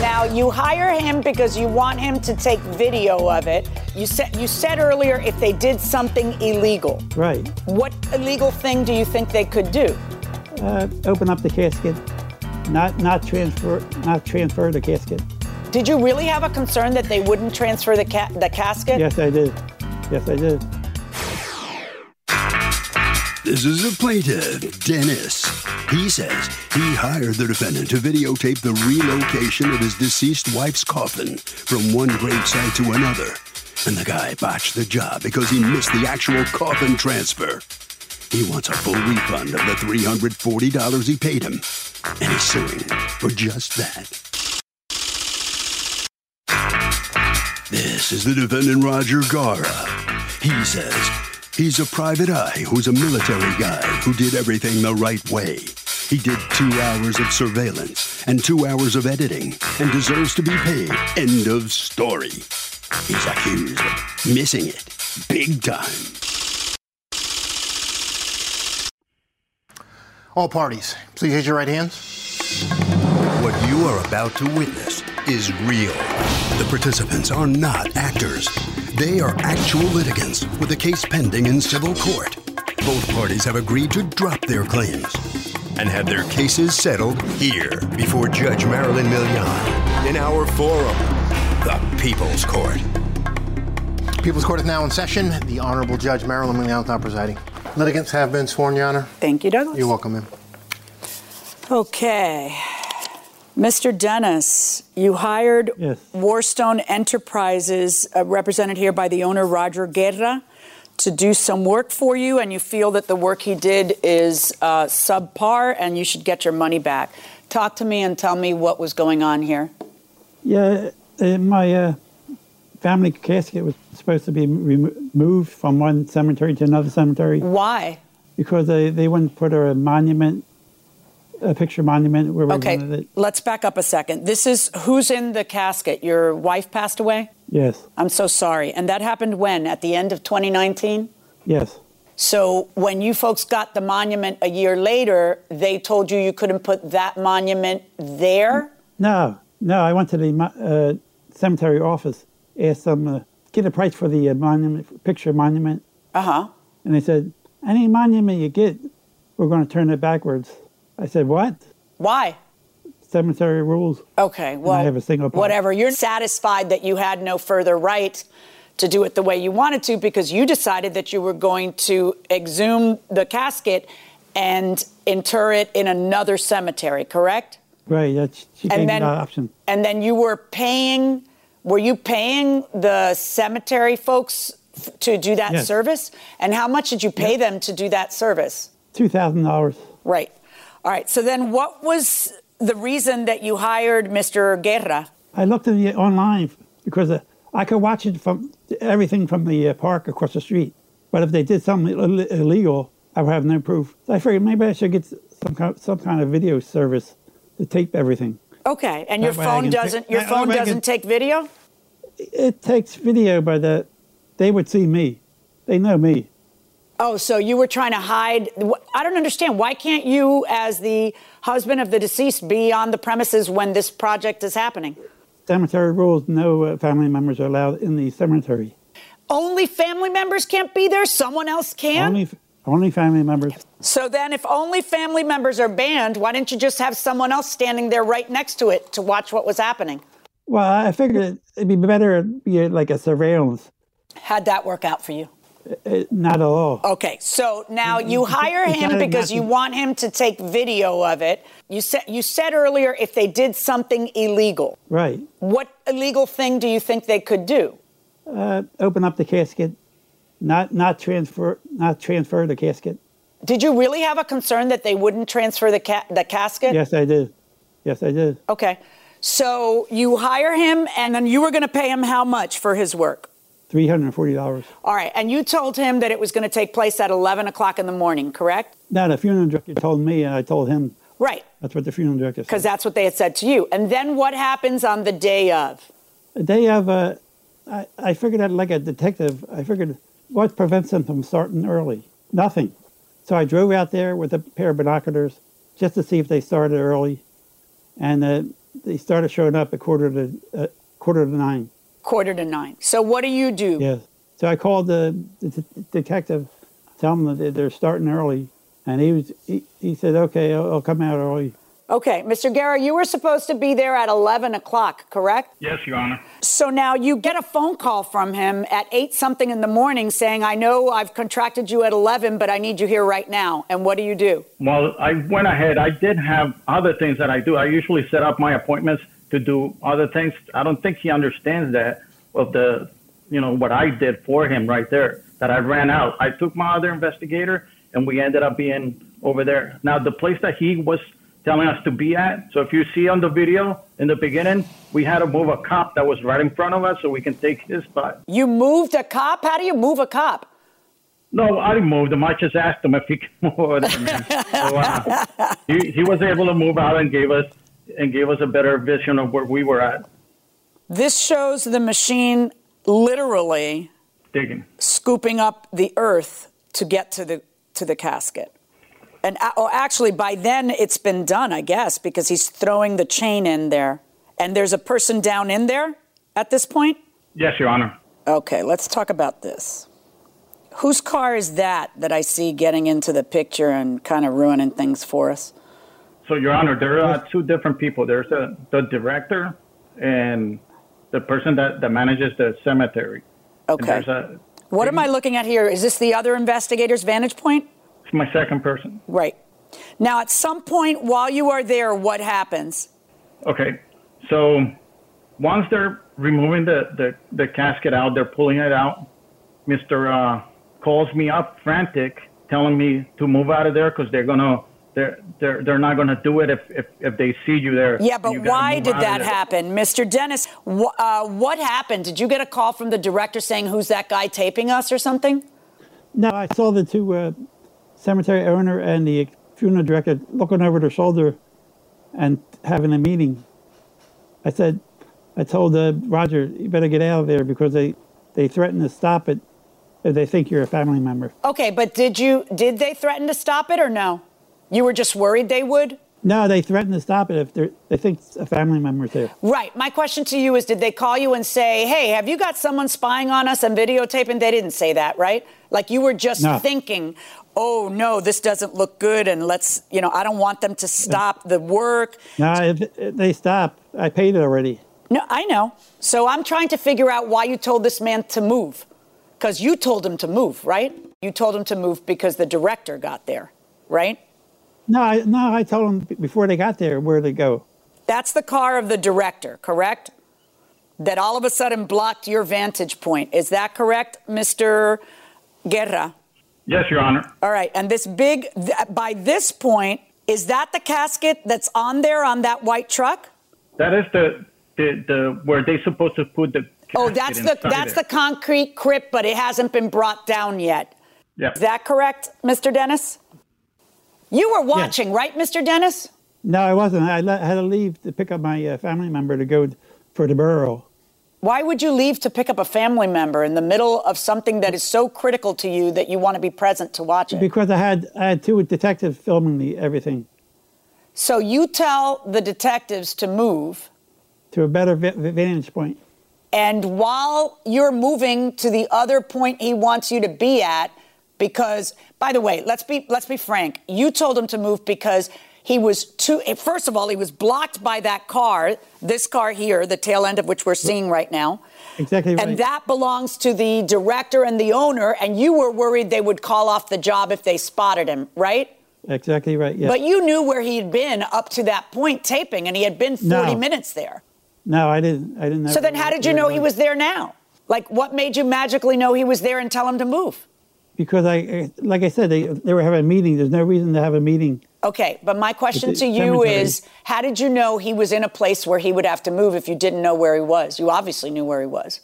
Now you hire him because you want him to take video of it. You said you said earlier if they did something illegal. Right. What illegal thing do you think they could do? Uh, open up the casket, not not transfer not transfer the casket. Did you really have a concern that they wouldn't transfer the ca- the casket? Yes, I did. Yes, I did. This is a plaintiff, Dennis. He says he hired the defendant to videotape the relocation of his deceased wife's coffin from one gravesite to another. And the guy botched the job because he missed the actual coffin transfer. He wants a full refund of the $340 he paid him. And he's suing for just that. This is the defendant, Roger Guerra. He says he's a private eye who's a military guy who did everything the right way. He did two hours of surveillance and two hours of editing and deserves to be paid. End of story. He's accused of missing it big time. All parties, please raise your right hands. What you are about to witness is real. The participants are not actors. They are actual litigants with a case pending in civil court. Both parties have agreed to drop their claims and have their cases settled here before Judge Marilyn Milian in our forum, the People's Court. People's Court is now in session. The Honorable Judge Marilyn Milian is now presiding. Litigants have been sworn, Your Honor. Thank you, Douglas. You're welcome, ma'am. Okay. Mr. Dennis, you hired Yes. Warstone Enterprises, uh, represented here by the owner Roger Guerra, to do some work for you, and you feel that the work he did is uh, subpar and you should get your money back. Talk to me and tell me what was going on here. Yeah, uh, my uh, family casket was supposed to be remo- moved from one cemetery to another cemetery Why? because they, they wouldn't put a monument, a picture monument where we Okay, it. let's back up a second. This is who's in the casket? Your wife passed away? Yes, I'm so sorry. And that happened when? At the end of 2019? yes, So when you folks got the monument a year later, they told you you couldn't put that monument there? No, no. I went to the uh, cemetery office, asked them uh, get a price for the uh, monument, picture monument, Uh huh. and they said any monument you get, we're going to turn it backwards. I said what? Why? Cemetery rules. Okay, well, have a single whatever. You're satisfied that you had no further right to do it the way you wanted to because you decided that you were going to exhume the casket and inter it in another cemetery, correct? Right. That's she gave And me then, that option. and then you were paying. Were you paying the cemetery folks f- to do that Yes. service? And how much did you pay them to do that service? Two thousand dollars. Right. All right. So then, what was the reason that you hired Mr. Guerra? I looked at it online because uh, I could watch it from everything from the uh, park across the street. But if they did something Ill- illegal, I would have no proof. So I figured maybe I should get some kind, some kind of video service to tape everything. Okay. And your That I phone doesn't. Your phone way I can- doesn't take video. It takes video, but uh, they would see me. They know me. Oh, so you were trying to hide? I don't understand. Why can't you, as the husband of the deceased, be on the premises when this project is happening? Cemetery rules: no uh, family members are allowed in the cemetery. Only family members can't be there. Someone else can. Only only family members. So then, if only family members are banned, why didn't you just have someone else standing there right next to it to watch what was happening? Well, I figured it'd be better be like a surveillance. How'd that work out for you? Uh, not at all. Okay, so now you hire him because you want him to take video of it. You said you said earlier if they did something illegal. Right. What illegal thing do you think they could do? Uh, open up the casket, not not transfer not transfer the casket. Did you really have a concern that they wouldn't transfer the ca- the casket? Yes, I did. Yes, I did. Okay. So you hire him, and then you were going to pay him how much for his work? Three hundred and forty dollars. All right. And you told him that it was going to take place at 11 o'clock in the morning, correct? Now the funeral director told me, and I told him. Right. That's what the funeral director said. Because that's what they had said to you. And then what happens on the day of? The day of, uh, I, I figured out like a detective. I figured what prevents them from starting early? Nothing. So I drove out there with a pair of binoculars just to see if they started early, and uh, they started showing up at quarter to uh, quarter to nine. Quarter to nine. So what do you do? Yes. So I called the, the d- detective, tell him that they're starting early, and he was he, he said, okay, I'll, I'll come out early. Okay, Mr. Guerra, you were supposed to be there at 11 o'clock, correct? Yes, Your Honor. So now you get a phone call from him at 8 something in the morning saying, I know I've contracted you at 11, but I need you here right now. And what do you do? Well, I went ahead. I did have other things that I do. I usually set up my appointments to do other things. I don't think he understands that of the, you know, what I did for him right there. That I ran out. I took my other investigator, and we ended up being over there. Now, the place that he was telling us to be at. So if you see on the video in the beginning, we had to move a cop that was right in front of us so we can take his spot. You moved a cop? How do you move a cop? No, I didn't move him. I just asked him if he could move over there. So, uh, he, he was able to move out and gave us and gave us a better vision of where we were at This shows the machine literally digging. scooping up the earth to get to the to the casket. And uh, oh, actually, by then it's been done, I guess, because he's throwing the chain in there, and there's a person down in there at this point. Yes, Your Honor. Okay, let's talk about this. Whose car is that that I see getting into the picture and kind of ruining things for us? So, Your Honor, there are two different people. There's a, the director and the person that, that manages the cemetery. Okay. there's a, What am I looking at here? Is this the other investigator's vantage point? it's my second person. Right. Now, at some point while you are there, what happens? Okay. So once they're removing the, the, the casket out, they're pulling it out. Mr. Uh, calls me up frantic, telling me to move out of there because they're gonna they're they're they're not gonna do it if if, if they see you there. Yeah, but why did that happen? Mr. Dennis, wh- uh, what happened? Did you get a call from the director saying, who's that guy taping us or something? No, I saw the two uh, cemetery owner and the funeral director looking over their shoulder and having a meeting. I said, I told uh, Roger, you better get out of there because they, they threaten to stop it if they think you're a family member. Okay, but did you did they threaten to stop it or no? You were just worried they would? No, they threaten to stop it if they think a family member's there. Right. My question to you is did they call you and say, hey, have you got someone spying on us and videotaping? They didn't say that, right? Like you were just No. thinking, oh, no, this doesn't look good. And let's, you know, I don't want them to stop the work. No, if, if they stop, I paid it already. No, I know. So I'm trying to figure out why you told this man to move. Because you told him to move, right? You told him to move because the director got there, right? No, I, no, I told them before they got there where to go. That's the car of the director, correct? That all of a sudden blocked your vantage point. Is that correct, Mr. Guerra? Yes, Your Honor. All right. And this big, th- by this point, is that the casket that's on there on that white truck? That is the the, the where they supposed to put the. Oh, that's the that's there. the concrete crypt, but it hasn't been brought down yet. Yeah. Is that correct, Mr. Dennis? You were watching, right, Mr. Dennis? No, I wasn't. I, le- had to leave to pick up my uh, family member to go for the burial. Why would you leave to pick up a family member in the middle of something that is so critical to you that you want to be present to watch it? Because I had I had two detectives filming the everything So you tell the detectives to move, to a better va- vantage point. and while you're moving to the other point he wants you to be at, because by the way, let's be let's be frank, you told him to move because he was too. First of all, he was blocked by that car, this car here, the tail end of which we're seeing right now. Exactly right. And that belongs to the director and the owner, and you were worried they would call off the job if they spotted him, right? exactly right. Yeah. But you knew where he'd been up to that point taping, and he had been 40 No. minutes there. no, I didn't. I didn't. Know So then, how did you know he was there now? Like, what made you magically know he was there and tell him to move? Because I, uh, like I said, they they were having a meeting. There's no reason to have a meeting Okay, but my question to you cemetery. is how did you know he was in a place where he would have to move if you didn't know where he was? You obviously knew where he was.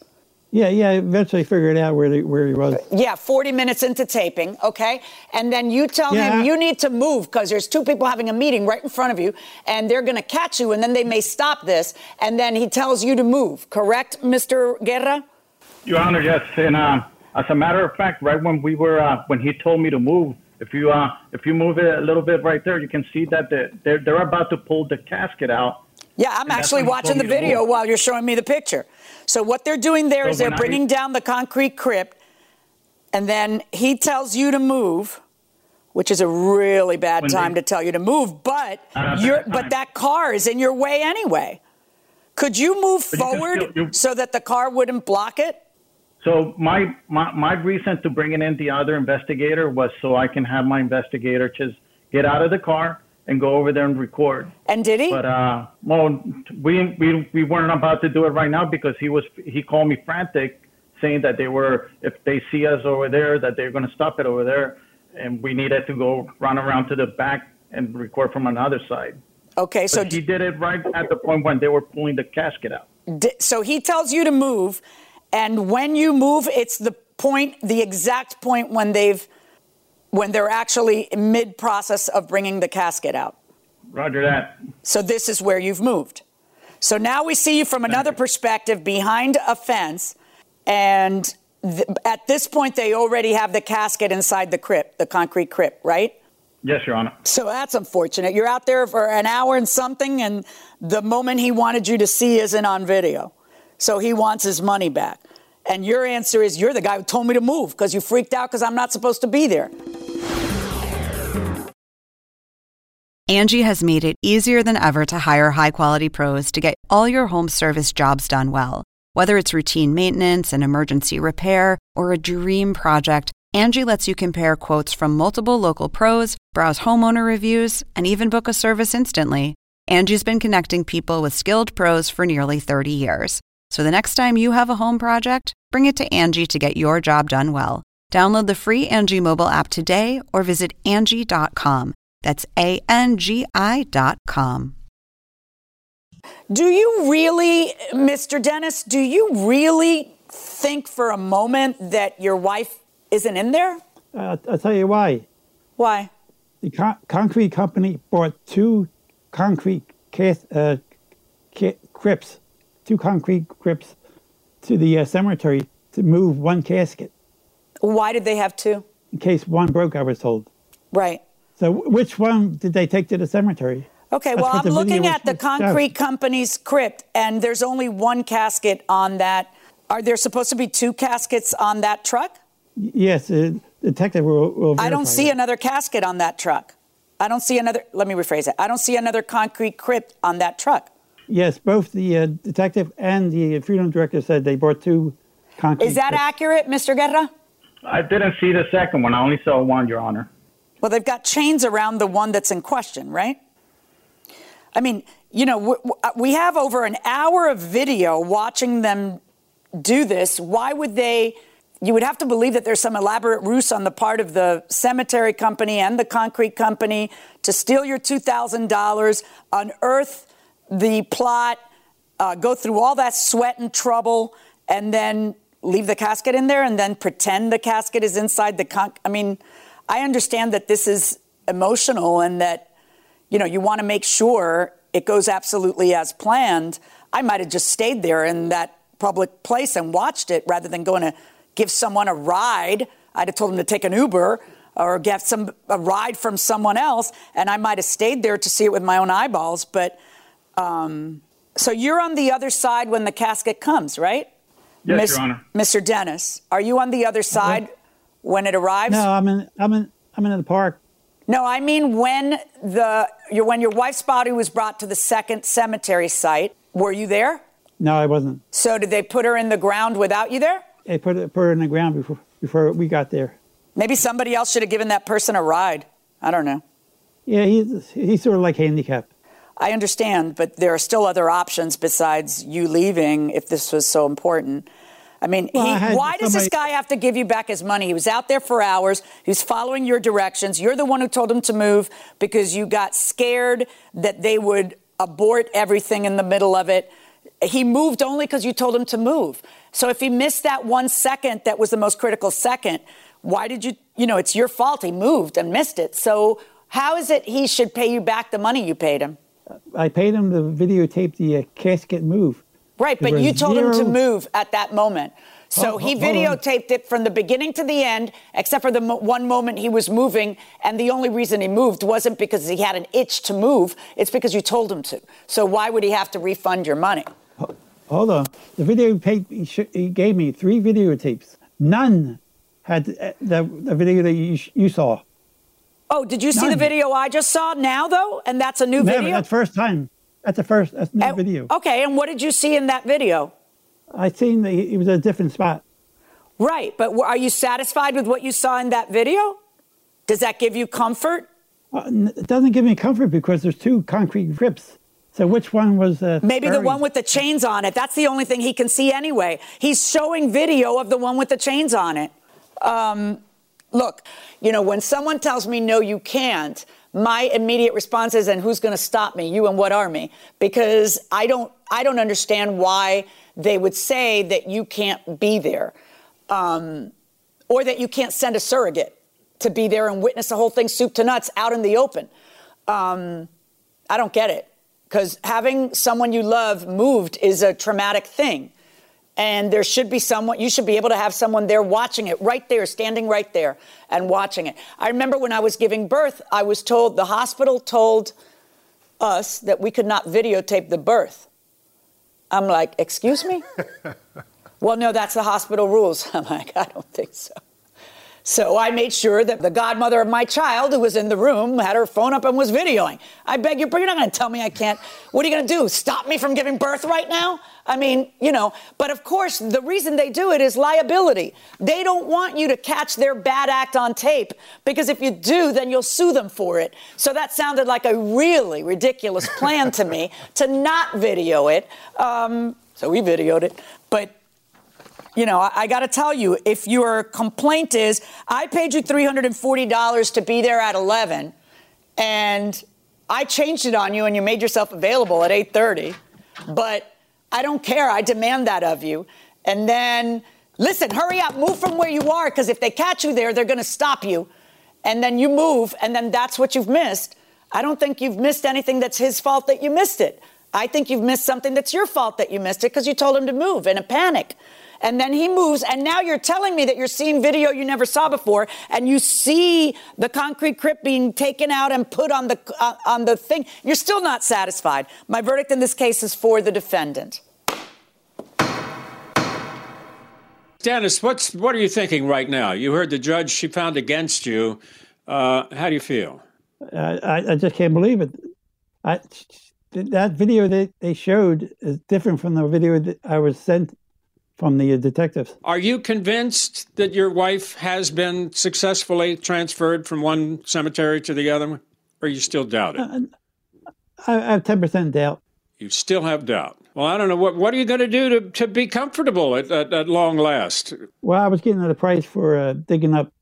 Yeah, yeah. I eventually figured out where the, where he was. Yeah, 40 minutes into taping, okay? And then you tell Yeah. him you need to move because there's two people having a meeting right in front of you and they're going to catch you and then they may stop this. And then he tells you to move, correct, Mr. Guerra? Your Honor, yes. And uh, as a matter of fact, right when we were, uh, when he told me to move, if you uh, if you move it a little bit right there, you can see that the, they're they're about to pull the casket out. Yeah, I'm actually watching the video while you're showing me the picture. So what they're doing there So is they're when I- bringing down the concrete crypt, and then he tells you to move, which is a really bad When time they- to tell you to move. But you're but that car is in your way anyway. Could you move But you forward still- you- so that the car wouldn't block it? So my, my my reason to bringing in the other investigator was so I can have my investigator just get out of the car and go over there and record. And did he? But uh, well, we we we weren't about to do it right now because he was he called me frantic, saying that they were if they see us over there that they're going to stop it over there, and we needed to go run around to the back and record from another side. okay, so But he did it right at the point when they were pulling the casket out. So he tells you to move, and when you move, it's the point, the exact point when they've, when they're actually mid process of bringing the casket out. Roger that. So this is where you've moved. So now we see you from another perspective behind a fence, and th- at this point they already have the casket inside the crypt, the concrete crypt, right? Yes, Your Honor. So that's unfortunate. You're out there for an hour and something, and the moment he wanted you to see isn't on video. So he wants his money back. And your answer is you're the guy who told me to move because you freaked out because I'm not supposed to be there. Angie has made it easier than ever to hire high quality pros to get all your home service jobs done well. Whether it's routine maintenance, an emergency repair, or a dream project, Angie lets you compare quotes from multiple local pros, browse homeowner reviews, and even book a service instantly. Angie's been connecting people with skilled pros for nearly 30 years. So the next time you have a home project, bring it to Angie to get your job done well. Download the free Angie mobile app today or visit Angie.com. That's A N G I dot com. Do you really, Mr. Dennis, do you really think for a moment that your wife isn't in there? Uh, I'll tell you why. Why? The con- concrete company bought two concrete cas- uh, ca- crypts, two concrete crypts to the uh, cemetery to move one casket Why did they have two? in case one broke, I was told. Right. So which one did they take to the cemetery? Okay, That's well, I'm looking at the concrete company's crypt, and there's only one casket on that. Are there supposed to be two caskets on that truck? Yes, uh, detective will, will I don't see that. another casket on that truck. I don't see another, let me rephrase it. I don't see another concrete crypt on that truck. Yes, both the uh, detective and the funeral director said they brought two concrete. Is that crypts. accurate, Mr. Guerra? I didn't see the second one. I only saw one, Your Honor. Well, they've got chains around the one that's in question, right? I mean, you know, w- w- we have over an hour of video watching them do this. Why would they? You would have to believe that there's some elaborate ruse on the part of the cemetery company and the concrete company to steal your $2,000, unearth the plot, uh, go through all that sweat and trouble, and then leave the casket in there and then pretend the casket is inside the con. I mean, I understand that this is emotional and that, you know, you want to make sure it goes absolutely as planned. I might have just stayed there in that public place and watched it rather than going to give someone a ride. I'd have told them to take an Uber or get some a ride from someone else, and I might have stayed there to see it with my own eyeballs. But um, so you're on the other side when the casket comes, right? Yes, Miss- Your Honor. Mr. Dennis, are you on the other side when it arrives? No, I'm in. I'm in. I'm in the park. No, I mean when the your, when your wife's body was brought to the second cemetery site. Were you there? No, I wasn't. So did they put her in the ground without you there? They put it, put her in the ground before before we got there. Maybe somebody else should have given that person a ride. I don't know. Yeah, he's he's sort of like handicapped. I understand, but there are still other options besides you leaving if this was so important. I mean, Well, he, I why does this guy have to give you back his money? He was out there for hours. He's following your directions. You're the one who told him to move because you got scared that they would abort everything in the middle of it. He moved only because you told him to move. So if he missed that one second, that was the most critical second. Why did you? You know, it's your fault. He moved and missed it. So how is it he should pay you back the money you paid him? I paid him to videotape the uh, casket move. Right, There but you told him to move at that moment. So Oh, he ho- hold on. videotaped it from the beginning to the end, except for the mo- one moment he was moving. And the only reason he moved wasn't because he had an itch to move, it's because you told him to. So why would he have to refund your money? Hold on. The video tape he, sh- he gave me three videotapes. None had uh, the, the video that you, sh- you saw. Oh, did you see the video I just saw now, though? And that's a new Never. video? That's first time. That's the first. That's new And- video. Okay, and what did you see in that video? I seen that he, was at a different spot. Right, but w- are you satisfied with what you saw in that video? Does that give you comfort? Uh, it doesn't give me comfort because there's two concrete crypts. So which one was? Uh, Maybe the one with the chains on it. That's the only thing he can see anyway. He's showing video of the one with the chains on it. Um, look, you know, when someone tells me, no, you can't, my immediate response is, and who's going to stop me? You and what army? Because I don't, I don't understand why they would say that you can't be there um, or that you can't send a surrogate to be there and witness the whole thing soup to nuts out in the open. Um, I don't get it because having someone you love moved is a traumatic thing. And there should be someone, you should be able to have someone there watching it right there, standing right there and watching it. I remember when I was giving birth, I was told, the hospital told us that we could not videotape the birth. I'm like, excuse me? well, no, that's the hospital rules. I'm like, I don't think so. So I made sure that the godmother of my child, who was in the room, had her phone up and was videoing. I beg you, but you're not going to tell me I can't. What are you going to do? Stop me from giving birth right now? I mean, you know, but of course, the reason they do it is liability. They don't want you to catch their bad act on tape because if you do, then you'll sue them for it. So that sounded like a really ridiculous plan to me to not video it. Um, so we videoed it. But you know, I, I got to tell you, if your complaint is, I paid you $340 to be there at 11, and I changed it on you, and you made yourself available at 8:30, but I don't care. I demand that of you. And then, listen, hurry up, move from where you are, because if they catch you there, they're going to stop you. And then you move, and then that's what you've missed. I don't think you've missed anything that's his fault that you missed it. I think you've missed something that's your fault that you missed it because you told him to move in a panic. And then he moves, and now you're telling me that you're seeing video you never saw before, and you see the concrete crypt being taken out and put on the uh, on the thing. You're still not satisfied. My verdict in this case is for the defendant. Dennis, what's what are you thinking right now? You heard the judge; she found against you. Uh, how do you feel? I, I, I just can't believe it. I, that video that they showed is different from the video that I was sent from the uh, detectives. Are you convinced that your wife has been successfully transferred from one cemetery to the other, or you still doubting? it? I, have ten percent doubt. You still have doubt. Well, I don't know what what are you going to do to to be comfortable at, at, at long last? Well, I was getting the price for uh, digging up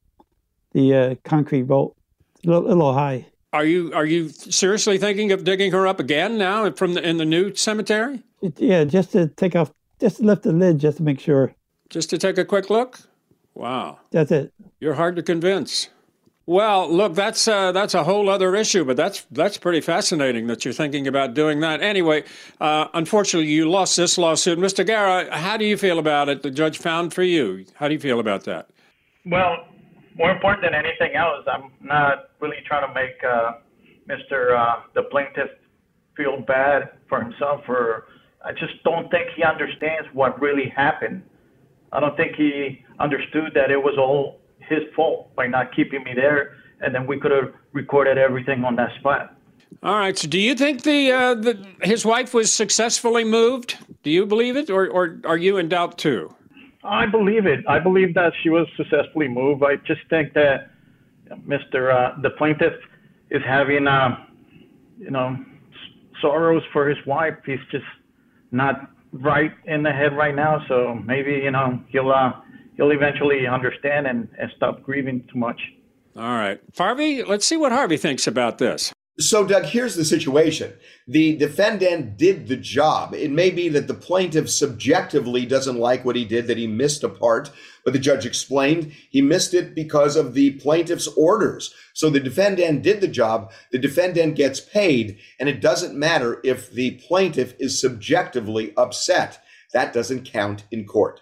the uh, concrete vault. It's a little, a little high. Are you are you seriously thinking of digging her up again now from the, in the new cemetery? It, yeah, just to take off, just to lift the lid, just to make sure. Just to take a quick look? Wow. That's it. You're hard to convince. Well, look, that's uh, that's a whole other issue, but that's that's pretty fascinating that you're thinking about doing that. Anyway, uh, unfortunately, you lost this lawsuit, Mr. Guerra. How do you feel about it? The judge found for you. How do you feel about that? Well, more important than anything else, I'm not really trying to make uh, Mr. Uh, the plaintiff feel bad for himself, or I just don't think he understands what really happened. I don't think he understood that it was all his fault by not keeping me there, and then we could have recorded everything on that spot. All right. So, do you think the, uh, the his wife was successfully moved? Do you believe it, or or are you in doubt too? I believe it. I believe that she was successfully moved. I just think that Mr. Uh, the plaintiff is having, uh, you know, s- sorrows for his wife. He's just not right in the head right now. So maybe you know he'll uh, he'll eventually understand and, and stop grieving too much. All right, Harvey. Let's see what Harvey thinks about this. So, Doug, here's the situation. The defendant did the job. It may be that the plaintiff subjectively doesn't like what he did, that he missed a part, but the judge explained he missed it because of the plaintiff's orders. So the defendant did the job, the defendant gets paid, and it doesn't matter if the plaintiff is subjectively upset. That doesn't count in court.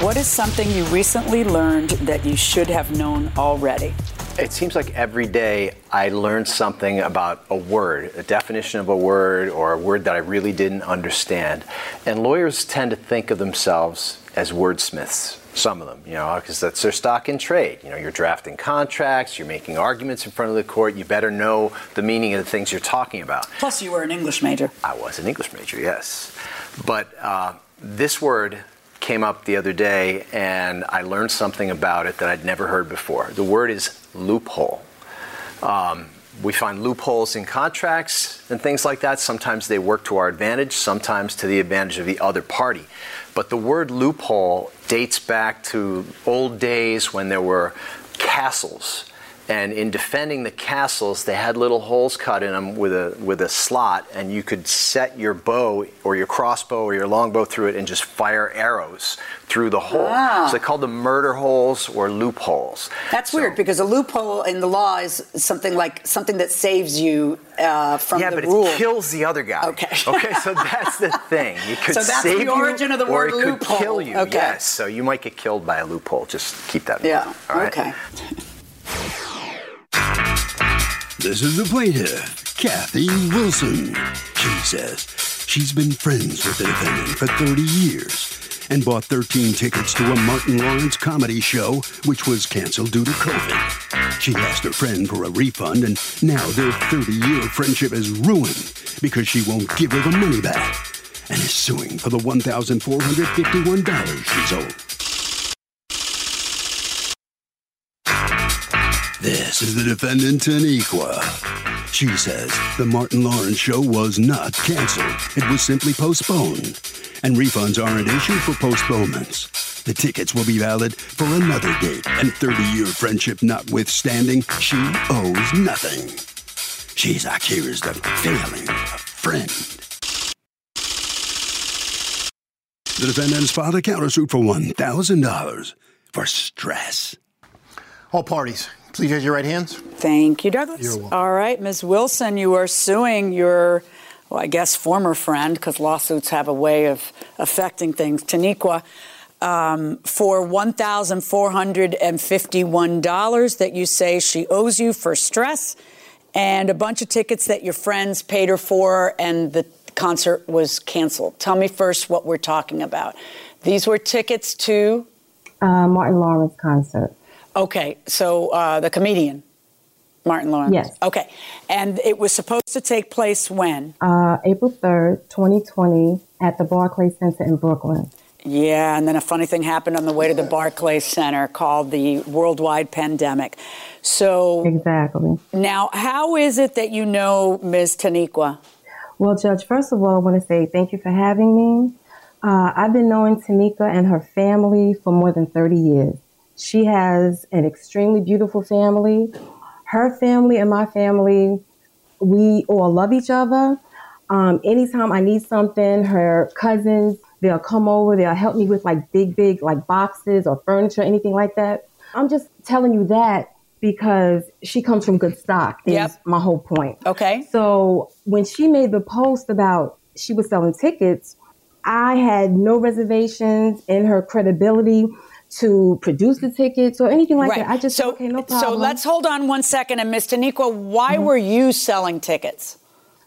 What is something you recently learned that you should have known already? It seems like every day I learn something about a word, a definition of a word, or a word that I really didn't understand. And lawyers tend to think of themselves as wordsmiths. Some of them, you know, because that's their stock in trade. You know, you're drafting contracts, you're making arguments in front of the court. You better know the meaning of the things you're talking about. Plus, you were an English major. I was an English major, yes. But uh, this word came up the other day and I learned something about it that I'd never heard before. The word is loophole. Um, we find loopholes in contracts and things like that. Sometimes they work to our advantage, sometimes to the advantage of the other party. But the word loophole dates back to old days when there were castles and in defending the castles, they had little holes cut in them with a with a slot, and you could set your bow or your crossbow or your longbow through it and just fire arrows through the hole. Ah. So they called them murder holes or loopholes. That's so, weird because a loophole in the law is something like something that saves you uh, from yeah, the but it kills the other guy. Okay. okay, so that's the thing. It could so that's save the origin you, of the word loophole. Could kill you. Okay. Yes. So you might get killed by a loophole. Just keep that. Yeah. Mind. All right? Okay. This is the plaintiff, Kathy Wilson. She says she's been friends with the defendant for 30 years and bought 13 tickets to a Martin Lawrence comedy show, which was canceled due to COVID. She asked her friend for a refund, and now their 30 year friendship is ruined because she won't give her the money back and is suing for the $1,451 she's owed. This is the defendant, Taniqua. She says the Martin Lawrence show was not canceled. It was simply postponed. And refunds aren't issued for postponements. The tickets will be valid for another date, and 30 year friendship notwithstanding, she owes nothing. She's accused of failing a friend. The defendants filed a countersuit for $1,000 for stress. All parties Please raise your right hands. Thank you, Douglas. You're welcome. All right, Ms. Wilson, you are suing your, well, I guess, former friend, because lawsuits have a way of affecting things, Taniqua, um, for $1,451 that you say she owes you for stress and a bunch of tickets that your friends paid her for and the concert was canceled. Tell me first what we're talking about. These were tickets to? Uh, Martin Lawrence concert. Okay, so uh, the comedian, Martin Lawrence. Yes. Okay, and it was supposed to take place when? Uh, April 3rd, 2020, at the Barclays Center in Brooklyn. Yeah, and then a funny thing happened on the way to the Barclays Center called the worldwide pandemic. So exactly. Now, how is it that you know Ms. Taniqua? Well, Judge, first of all, I want to say thank you for having me. Uh, I've been knowing Tanika and her family for more than 30 years. She has an extremely beautiful family. Her family and my family, we all love each other. Um, anytime I need something, her cousins, they'll come over, they'll help me with like big, big like boxes or furniture, anything like that. I'm just telling you that because she comes from good stock is yep. my whole point. Okay. So when she made the post about she was selling tickets, I had no reservations in her credibility to produce the tickets or anything like right. that. I just so, okay, no problem. So let's hold on one second. And Ms. Taniqua, why mm-hmm. were you selling tickets?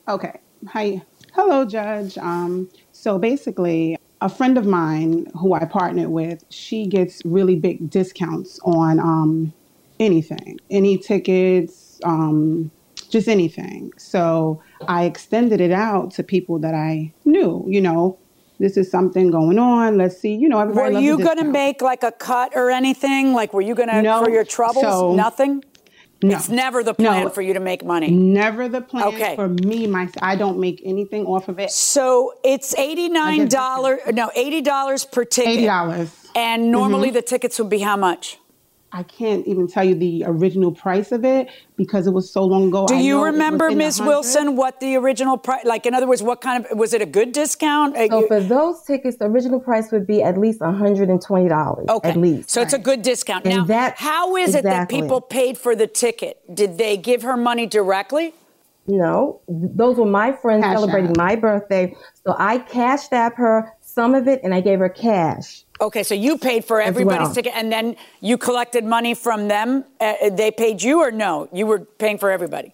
Okay. Hi. Hello, Judge. Um, so basically, a friend of mine who I partnered with, she gets really big discounts on um, anything, any tickets, um, just anything. So I extended it out to people that I knew, you know, this is something going on. Let's see. You know, everybody. Were you going to make like a cut or anything? Like, were you going to no, for your troubles? So, Nothing. No. It's never the plan No. for you to make money. Never the plan Okay. for me. My I don't make anything off of it. So it's eighty nine dollars. No, eighty dollars per ticket. $80. And normally Mhm. the tickets would be how much? I can't even tell you the original price of it because it was so long ago. Do I you know it was remember, in the Ms. Wilson, what the original price? Like, in other words, what kind of was it a good discount? Uh, So you- for those tickets, the original price would be at least $120 Okay. at least. So it's a good discount. And now, that- how is it that people paid for the ticket? Did they give her money directly? No, those were my friends Cash celebrating app. my birthday. So I cashed app her some of it and I gave her cash. Okay, so you paid for everybody's well. ticket, and then you collected money from them. Uh, they paid you, or no? You were paying for everybody.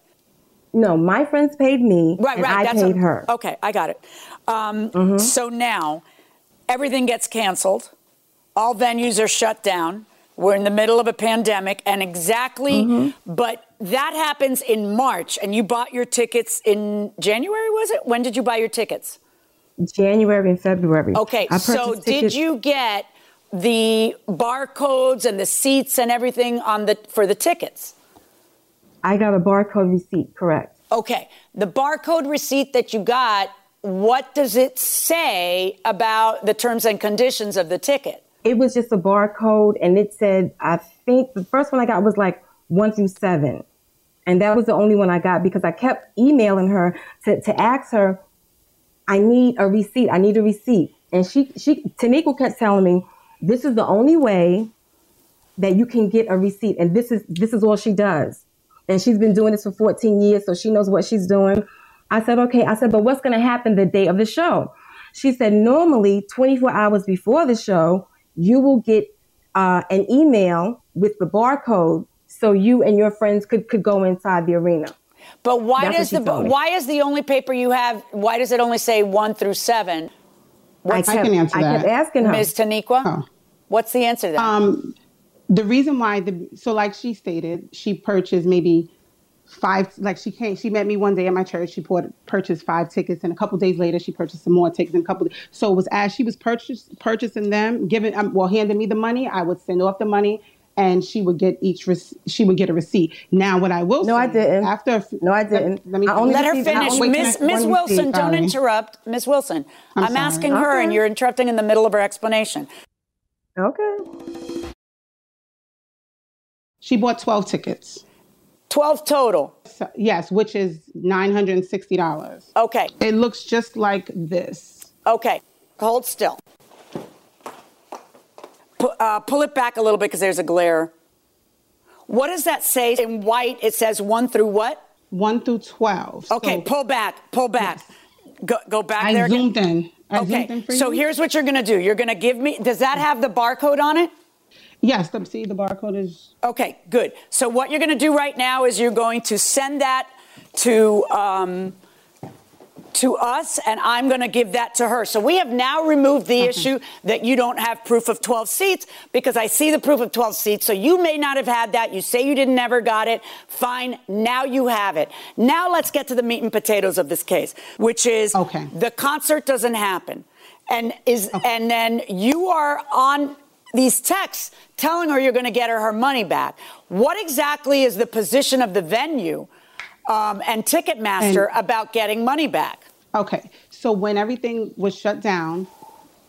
No, my friends paid me Right, and right. I that's paid a- her. Okay, I got it. Um, Mm-hmm. So now everything gets canceled. All venues are shut down. We're in the middle of a pandemic, and exactly, Mm-hmm. but that happens in March, and you bought your tickets in January, was it? When did you buy your tickets? January and February. Okay, so did tickets- you get the barcodes and the seats and everything on the for the tickets? I got a barcode receipt, correct. Okay, the barcode receipt that you got, what does it say about the terms and conditions of the ticket? It was just a barcode and it said, I think the first one I got was like one through seven. And that was the only one I got because I kept emailing her to, to ask her, I need a receipt. I need a receipt. And she, she, Tanika kept telling me, this is the only way that you can get a receipt. And this is, this is all she does. And she's been doing this for 14 years, so she knows what she's doing. I said, okay. I said, but what's going to happen the day of the show? She said, normally 24 hours before the show, you will get uh, an email with the barcode so you and your friends could, could go inside the arena. But why That's does the told why is the only paper you have? Why does it only say one through seven? I kept, can answer that. I kept asking her. Ms. Taniqua. What's the answer to that? Um, the reason why the so like she stated, she purchased maybe five. Like she came, she met me one day at my church. She bought, purchased five tickets, and a couple days later, she purchased some more tickets. And a couple, so it was as she was purchase, purchasing them, giving um, well, handing me the money. I would send off the money, and she would get each. rec- She would get a receipt. Now, what I will No, I didn't. After a f- No, I didn't. Let, me I only Let her finish. Miss Miss Wilson, receipt, don't interrupt. Miss Wilson, I'm I'm, sorry. asking her, and you're interrupting in the middle of her explanation. Okay. She bought twelve tickets. 12 total. So, yes, which is nine hundred and sixty dollars. Okay. It looks just like this. Okay. Hold still. Uh, pull it back a little bit because there's a glare. What does that say in white? It says one through what? One through twelve. Okay, So- pull back, pull back. Go, go back I there. again. zoomed in. I okay, zoomed in so here's what you're going to do. You're going to give me, does that have the barcode on it? Yes, the, see the barcode is. Okay, good. So what you're going to do right now is you're going to send that to um, to us, and I'm going to give that to her. So we have now removed the mm-hmm. issue that you don't have proof of 12 seats because I see the proof of 12 seats. So you may not have had that. You say you didn't ever got it. Fine. Now you have it. Now let's get to the meat and potatoes of this case, which is Okay. the concert doesn't happen, and is and then you are on these texts telling her you're going to get her her money back. What exactly is the position of the venue um, and Ticketmaster And- about getting money back? Okay, so when everything was shut down,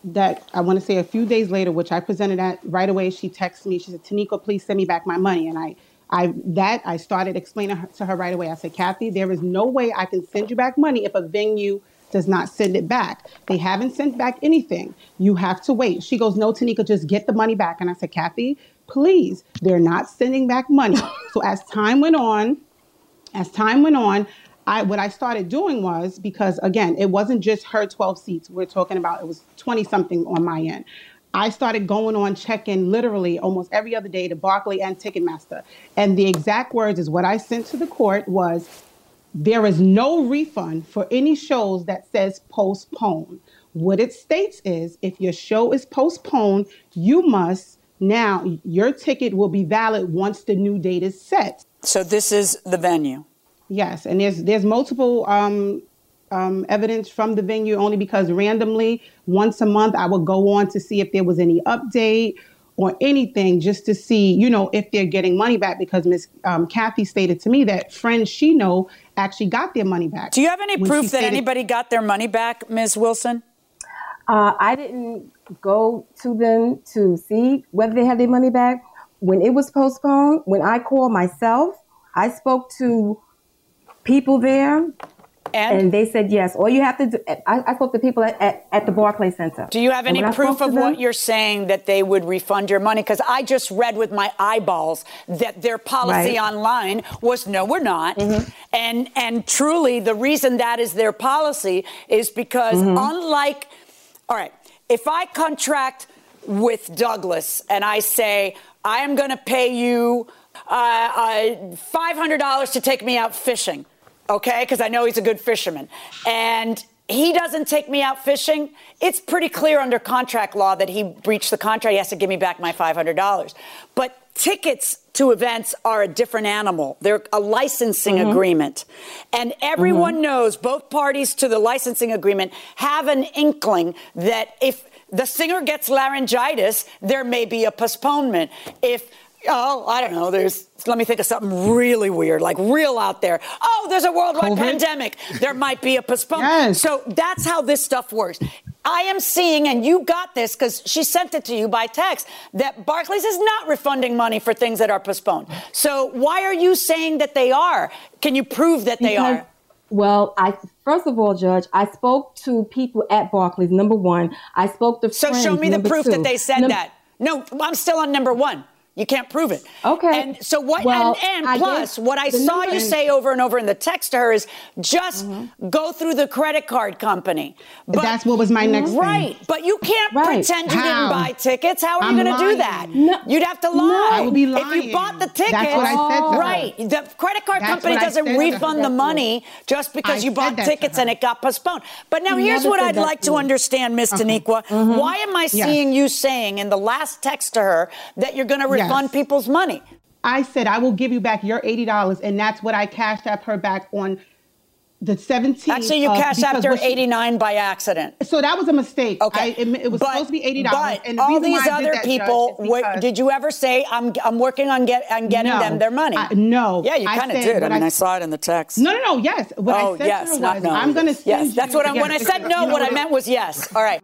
that I want to say a few days later, which I presented at right away, she texted me. She said, "Tanika, please send me back my money." And I, I that I started explaining her, to her right away. I said, "Kathy, there is no way I can send you back money if a venue does not send it back. They haven't sent back anything. You have to wait." She goes, "No, Tanika, just get the money back." And I said, "Kathy, please, they're not sending back money." so as time went on, as time went on, I what I started doing was because again, it wasn't just her 12 seats. We're talking about it was 20 something on my end. I started going on checking literally almost every other day to Barclay and Ticketmaster. And the exact words is what I sent to the court was there is no refund for any shows that says postpone. What it states is if your show is postponed, you must now your ticket will be valid once the new date is set. So this is the venue. Yes, and there's there's multiple um, um, evidence from the venue only because randomly once a month I would go on to see if there was any update or anything just to see, you know, if they're getting money back because Miss um, Kathy stated to me that friends she know actually got their money back. Do you have any When proof that stated- anybody got their money back, Ms. Wilson? Uh, I didn't go to them to see whether they had their money back. When it was postponed, when I called myself, I spoke to people there, and, they said yes. All you have to do, I, I spoke to people at, at, at the Barclays Center. Do you have any proof of them- what you're saying that they would refund your money? Because I just read with my eyeballs that their policy Right. Mm-hmm. online was no, we're not. And and truly, the reason that is their policy is because Mm-hmm. unlike, all right, if I contract with Douglas and I say I am going to pay you uh, uh, five hundred dollars to take me out fishing, okay? Because I know he's a good fisherman, and he doesn't take me out fishing. It's pretty clear under contract law that he breached the contract. He has to give me back my five hundred dollars. But tickets to events are a different animal. They're a licensing Mhm. agreement. And everyone knows both parties to the licensing agreement have an inkling that if the singer gets laryngitis, there may be a postponement. If Oh, I don't know. There's, let me think of something really weird, like real out there. Oh, there's a worldwide COVID? pandemic. There might be a postponement. So that's how this stuff works. I am seeing, and you got this because she sent it to you by text, that Barclays is not refunding money for things that are postponed. So why are you saying that they are? Can you prove that they Because- are? Well, I first of all, Judge, I spoke to people at Barclays. Number one, I spoke to So friends. show me the proof two. that they said Num- that. No, I'm still on number one. You can't prove it. Okay. And so what? Well, and, and plus, what I saw you say over and over in the text to her is just Mm-hmm. go through the credit card company. But, That's what was my next thing. Right. But you can't Right. pretend you How? didn't buy tickets. How are I'm you going to do that? No. You'd have to lie. I would be lying. If you bought the ticket, That's what I said right? The credit card That's company doesn't said to her. refund the money just because I you bought tickets and it got postponed. But now You here's what I'd like to understand, Miss Taniqua. Mm-hmm. Why am I seeing you saying in the last text to her that you're going to. Refund people's money? I said I will give you back your eighty dollars, and that's what I cashed up her back on the seventeenth. Actually, you cashed out her 89 by accident. So that was a mistake. Okay, I, it, it was But- supposed to be eighty dollars. But all these other people, wait, did you ever say I'm I'm working on get on getting No. them their money? I- no. Yeah, you kind of did. I what mean, I- I, saw it in the text. No, no, no. Yes. What oh I said yes, not was, no. I'm going to Yes, that's what I. when I said no, you know what I meant was yes. All right.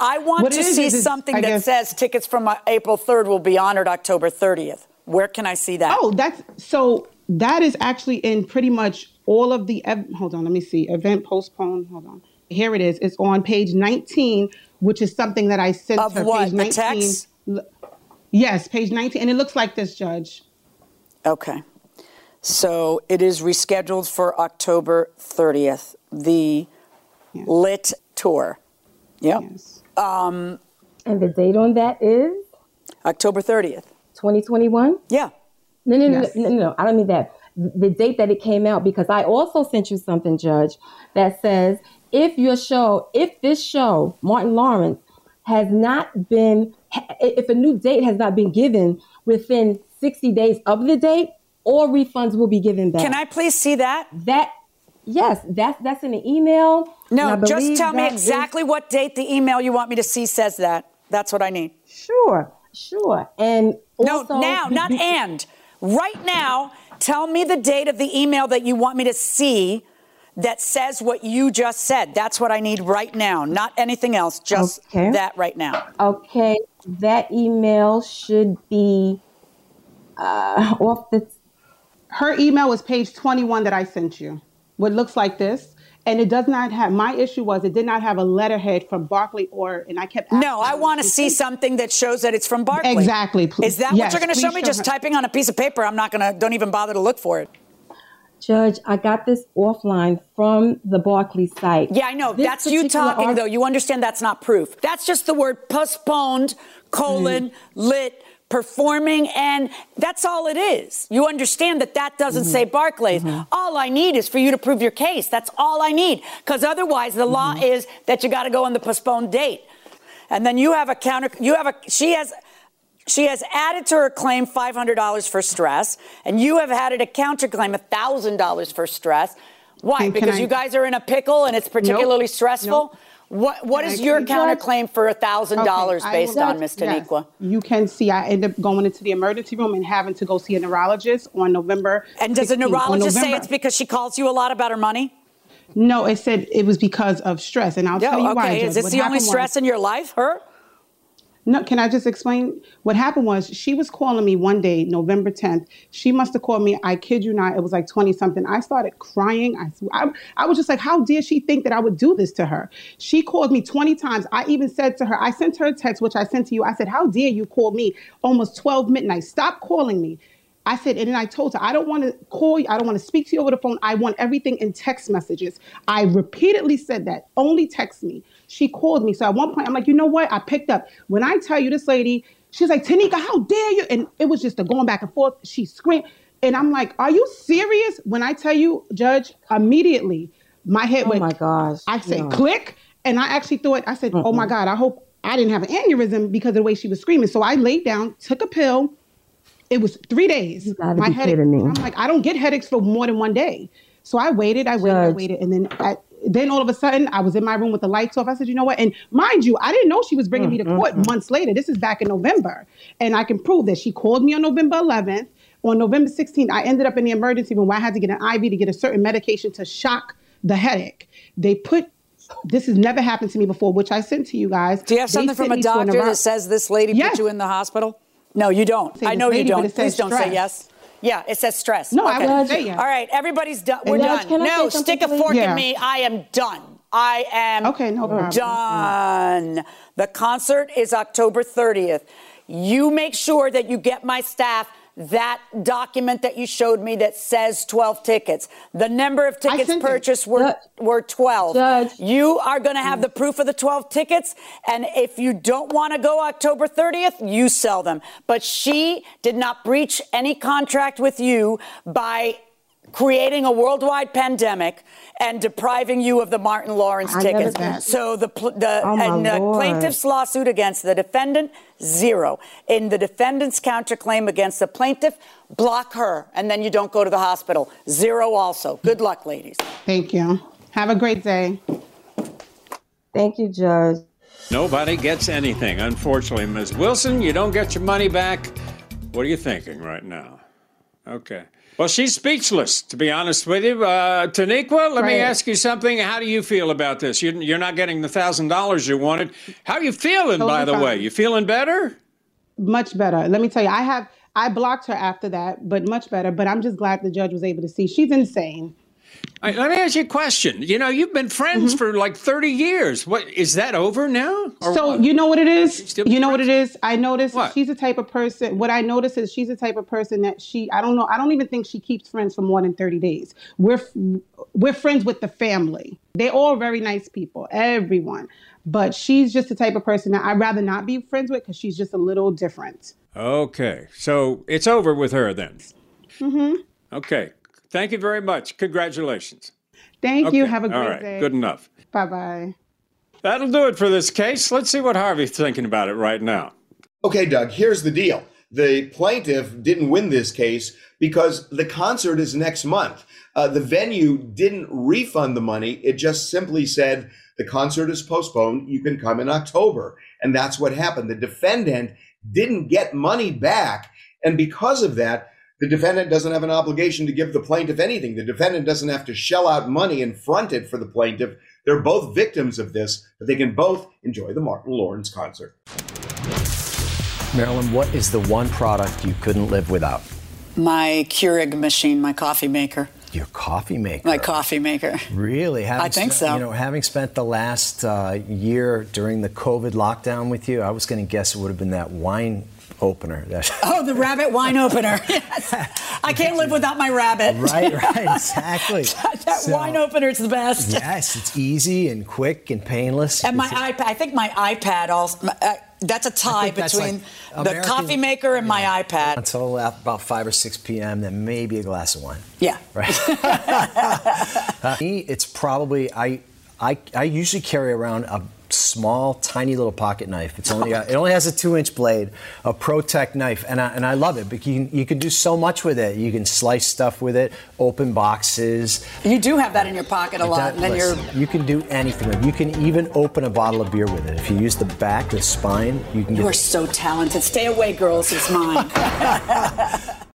I want What to is, see is something I that guess- says tickets from uh, April 3rd will be honored October 30th. Where can I see that? Oh, that's so. That is actually in pretty much all of the. ev- Hold on, let me see. Event postponed. Hold on. Here it is. It's on page 19, which is something that I sent Of her. what? Page The 19. text? Yes, page 19, and it looks like this, Judge. Okay. So it is rescheduled for October 30th, the Lit Tour. Yep. Um, And the date on that is October 30th. 2021. Yeah. No, no, no, Yes. no, no, no. I don't mean that. The date that it came out, because I also sent you something, Judge, that says if your show, if this show, Martin Lawrence, has not been, if a new date has not been given within 60 days of the date, all refunds will be given back. Can I please see that? That, yes, that's that's in the email. And I No, just tell me that is- exactly what date the email you want me to see says that. That's what I need. Sure, sure. And No, now, not and. Right now, tell me the date of the email that you want me to see that says what you just said. That's what I need right now, not anything else, just Okay. that right now. Okay, that email should be uh, off the. Her email was page 21 that I sent you. What looks like this. And it does not have, my issue was it did not have a letterhead from Barclay or, and I kept No, I want to see something that shows that it's from Barclays. Exactly. Please. Is that Yes, what you're going to show me? show Just her. typing on a piece of paper. I'm not going to, don't even bother to look for it. Judge, I got this offline from the Barclays site. Yeah, I know. This that's you talking, art- though. You understand that's not proof. That's just the word postponed, colon, Mm-hmm. lit, performing, and that's all it is. You understand that that doesn't Mm-hmm. say Barclays. All I need is for you to prove your case. That's all I need. Because otherwise, the law Mm-hmm. is that you got to go on the postponed date. And then you have a counter, you have a, she has, she has added to her claim $500 for stress, and you have added a counterclaim $1,000 for stress. Why? Can- because I- you guys are in a pickle and it's particularly stressful? Nope. What What is your counterclaim for a $1,000 Okay, I based will- on Miss yes. Taniqua? You can see I end up going into the emergency room and having to go see a neurologist on November. And does the 16th. On neurologist say it's because she calls you a lot about her money? No, it said it was because of stress, and I'll tell you why. okay. Judge. Is this the only happened was- stress in your life? Her? No, can I just explain? What happened was she was calling me one day, November 10th. She must have called me, I kid you not, it was like 20 something. I started crying. I, I, I was just like, how dare she think that I would do this to her? She called me 20 times. I even said to her, I sent her a text, which I sent to you. I said, how dare you call me almost 12 midnight? Stop calling me. I said, and then I told her, I don't want to call you. I don't want to speak to you over the phone. I want everything in text messages. I repeatedly said that. Only text me. She called me. So at one point, I'm like, you know what? I picked up. When I tell you this lady, she's like, Taniqua, how dare you? And it was just a going back and forth. She screamed. And I'm like, are you serious? When I tell you, Judge, immediately my head Oh went, my gosh. I said, click. And I actually thought, I said, oh my God, I hope I didn't have an aneurysm because of the way she was screaming. So I laid down, took a pill. It was three days. My headache. I'm like, I don't get headaches for more than one day. So I waited, I waited, I waited, and then at, then all of a sudden I was in my room with the lights off. I said, you know what? And mind you, I didn't know she was bringing me to court mm-hmm. months later. This is back in November, and I can prove that she called me on November 11th. On November 16th, I ended up in the emergency room where I had to get an IV to get a certain medication to shock the headache. They put this has never happened to me before, which I sent to you guys. Do you have something from a doctor neuro- that says this lady Yes. put you in the hospital? No, you don't. I know lady, you don't. Please don't say stress. yes. Yeah, it says stress. No, I Okay. wouldn't say yes. All right, everybody's done. We're Judge, done. No, stick a fork please? in me. I am done. I am Okay, no problem. done. The concert is October 30th. You make sure that you get my staff that document that you showed me that says 12 tickets. The number of tickets purchased were, Judge- were 12. Judge. You are going to have the proof of the 12 tickets. And if you don't want to go October 30th, you sell them. But she did not breach any contract with you by creating a worldwide pandemic and depriving you of the Martin Lawrence I tickets. So the, pl- the, Oh, and uh, the plaintiff's lawsuit against the defendant, zero. In the defendant's counterclaim against the plaintiff, block her, and then you don't go to the hospital. Zero also. Good luck, ladies. Thank you. Have a great day. Thank you, Judge. Nobody gets anything, unfortunately. Ms. Wilson, you don't get your money back. What are you thinking right now? Okay. Well, she's speechless, to be honest with you. Uh, Taniqua, let me ask you something. How do you feel about this? You, you're not getting the $1,000 you wanted. How are you feeling, by the Totally way? You feeling better? Much better. Let me tell you, I have I blocked her after that, but much better. But I'm just glad the judge was able to see. She's insane. Right, let me ask you a question. You know, you've been friends for like 30 years. What is that over now? Mm-hmm. so what? you know what it is? still You know what it is? I noticed What? she's the type of person. What I notice is she's the type of person that she. I don't know. I don't even think she keeps friends for more than 30 days. We're we're friends with the family. They're all very nice people, everyone. But she's just the type of person that I'd rather not be friends with because she's just a little different. Okay, so it's over with her then. Mm-hmm. Okay, thank you very much. Congratulations. Thank you. Have a great All right, day. good enough. Bye bye. That'll do it for this case. Let's see what Harvey's thinking about it right now. Okay, Doug, here's the deal. The plaintiff didn't win this case because the concert is next month. Uh, the venue didn't refund the money. It just simply said the concert is postponed. You can come in October. And that's what happened. The defendant didn't get money back. And because of that, the defendant doesn't have an obligation to give the plaintiff anything. The defendant doesn't have to shell out money and front it for the plaintiff. They're both victims of this, but they can both enjoy the Martin Lawrence concert. Marilyn, what is the one product you couldn't live without? My Keurig machine, my coffee maker. Your coffee maker. My coffee maker. Really? Having I think spent- so. You know, having spent the last uh, year during the COVID lockdown with you, I was going to guess it would have been that wine opener. Oh, the rabbit wine opener. Yes. I can't live without my rabbit. right, right, exactly. that So- wine opener is the best. Yes, it's easy and quick and painless. And my iPad, I think my iPad also, uh, that's a tie between like the American- coffee maker and my iPad. until about 5 or 6 p.m., then maybe a glass of wine. Yeah. Right. Uh, me, it's probably I, I I usually carry around a small, tiny little pocket knife. It's only got, it only has a two inch blade, a Pro ProTech knife, and I, and I love it. Because you can, you can do so much with it. You can slice stuff with it, open boxes. You do have that in your pocket a lot, That- and then you're. You can do anything. with it. You can even open a bottle of beer with it. If you use the back, the spine, you can You are so talented. Stay away, girls. It's mine.